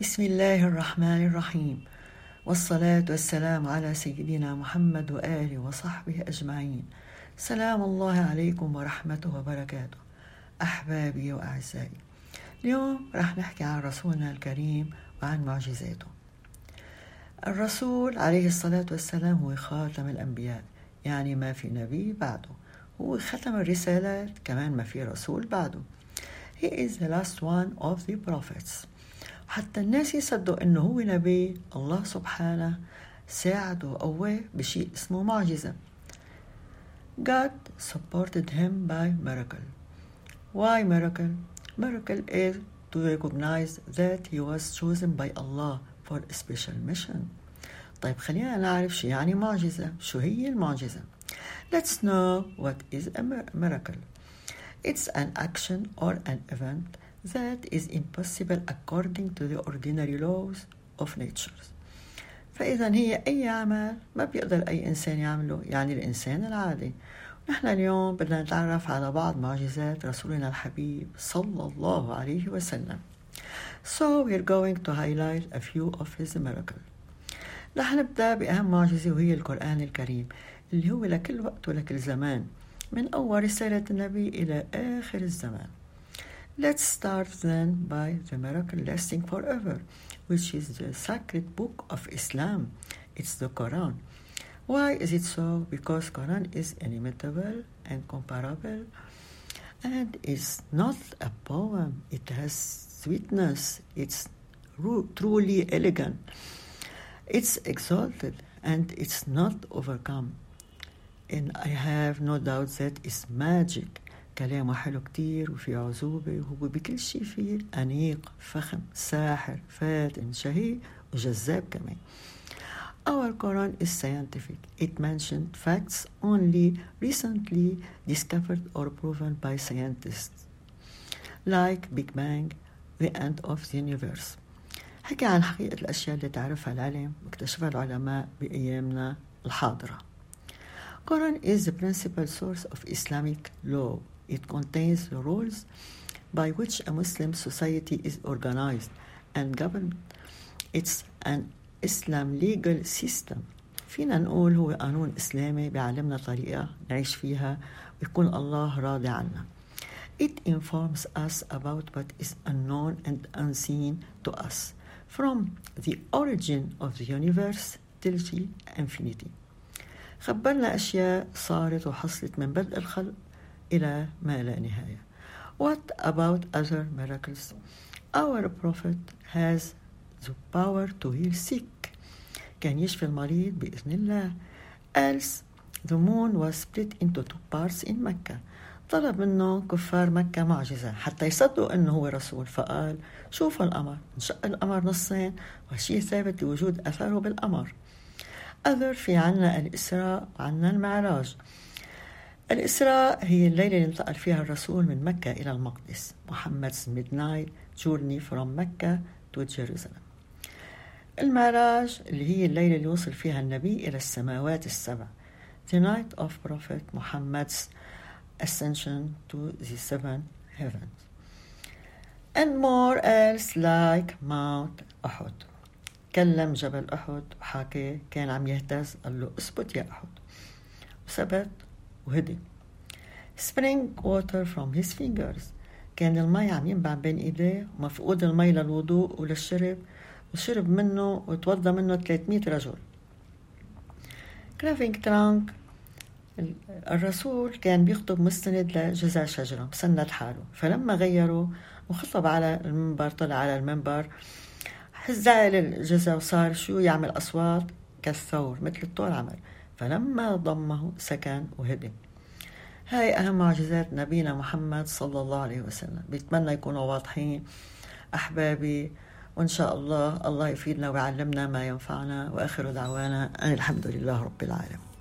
بسم الله الرحمن الرحيم والصلاة والسلام على سيدنا محمد وآله وصحبه أجمعين سلام الله عليكم ورحمته وبركاته أحبابي وأعزائي اليوم رح نحكي عن رسولنا الكريم وعن معجزاته الرسول عليه الصلاة والسلام هو خاتم الأنبياء يعني ما في نبي بعده هو ختم الرسالات كمان ما في رسول بعده He is the last one of the prophets. حتى الناس يصدقوا انه هو نبي الله سبحانه ساعده وقواه بشيء اسمه معجزة God supported him by miracle Why miracle? Miracle is to recognize that he was chosen by Allah for a special mission طيب خلينا نعرف شو يعني معجزة شو هي المعجزة Let's know what is a miracle It's an action or an event that is impossible according to the ordinary laws of nature. فإذا هي أي عمل ما بيقدر أي إنسان يعمله يعني الإنسان العادي. نحن اليوم بدنا نتعرف على بعض معجزات رسولنا الحبيب صلى الله عليه وسلم. So we're going to highlight a few of his miracles. رح نبدأ بأهم معجزة وهي القرآن الكريم اللي هو لكل وقت ولكل زمان من أول رسالة النبي إلى آخر الزمان. Let's start then by the miracle lasting forever, which is the sacred book of Islam. It's the Quran. Why is it so? Because Quran is inimitable and comparable and it's not a poem. It has sweetness. It's truly elegant. It's exalted and it's not overcome. And I have no doubt that it's magic. كلامه حلو كتير وفي عزوبة وهو بكل شيء فيه أنيق فخم ساحر فاتن شهي وجذاب كمان Our Quran is scientific. It mentioned facts only recently discovered or proven by scientists, like Big Bang, the end of the universe. حكي عن حقيقة الأشياء اللي تعرفها العلم واكتشفها العلماء بأيامنا الحاضرة. Quran is the principal source of Islamic law It contains the rules by which a Muslim society is organized and governed. It's an Islam legal system. فينا نقول هو قانون إسلامي بيعلمنا طريقة نعيش فيها ويكون الله راضي عنا. It informs us about what is unknown and unseen to us from the origin of the universe till the infinity. خبرنا أشياء صارت وحصلت من بدء الخلق إلى ما لا نهاية. What about other miracles? Our Prophet has the power to heal sick. كان يشفي المريض بإذن الله. Else the moon was split into two parts in Mecca. طلب منه كفار مكة معجزة حتى يصدقوا أنه هو رسول فقال شوفوا القمر انشق القمر نصين وشيء ثابت لوجود أثره بالقمر أذر في عنا الإسراء وعنا المعراج الإسراء هي الليلة اللي انتقل فيها الرسول من مكة إلى المقدس. Muhammad's midnight journey from Mecca to Jerusalem. المعراج اللي هي الليلة اللي وصل فيها النبي إلى السماوات السبع. The night of Prophet Muhammad's ascension to the seven heavens. And more else like Mount أحد كلم جبل أحد وحكى كان عم يهتز قال له اثبت يا أحد. وثبت وهدي. Sprang water from his fingers. كان المي عم ينبع بين إيديه ومفقود المي للوضوء وللشرب وشرب منه وتوضى منه 300 رجل. craving trunk الرسول كان بيخطب مستند لجذع شجرة مسند حاله. فلما غيروا وخطب على المنبر طلع على المنبر زعل الجذع وصار شو يعمل أصوات كالثور مثل الطور عمل. فلما ضمه سكن وهدي هاي أهم معجزات نبينا محمد صلى الله عليه وسلم. بيتمنى يكونوا واضحين أحبابي وإن شاء الله الله يفيدنا ويعلمنا ما ينفعنا وآخر دعوانا أن الحمد لله رب العالمين.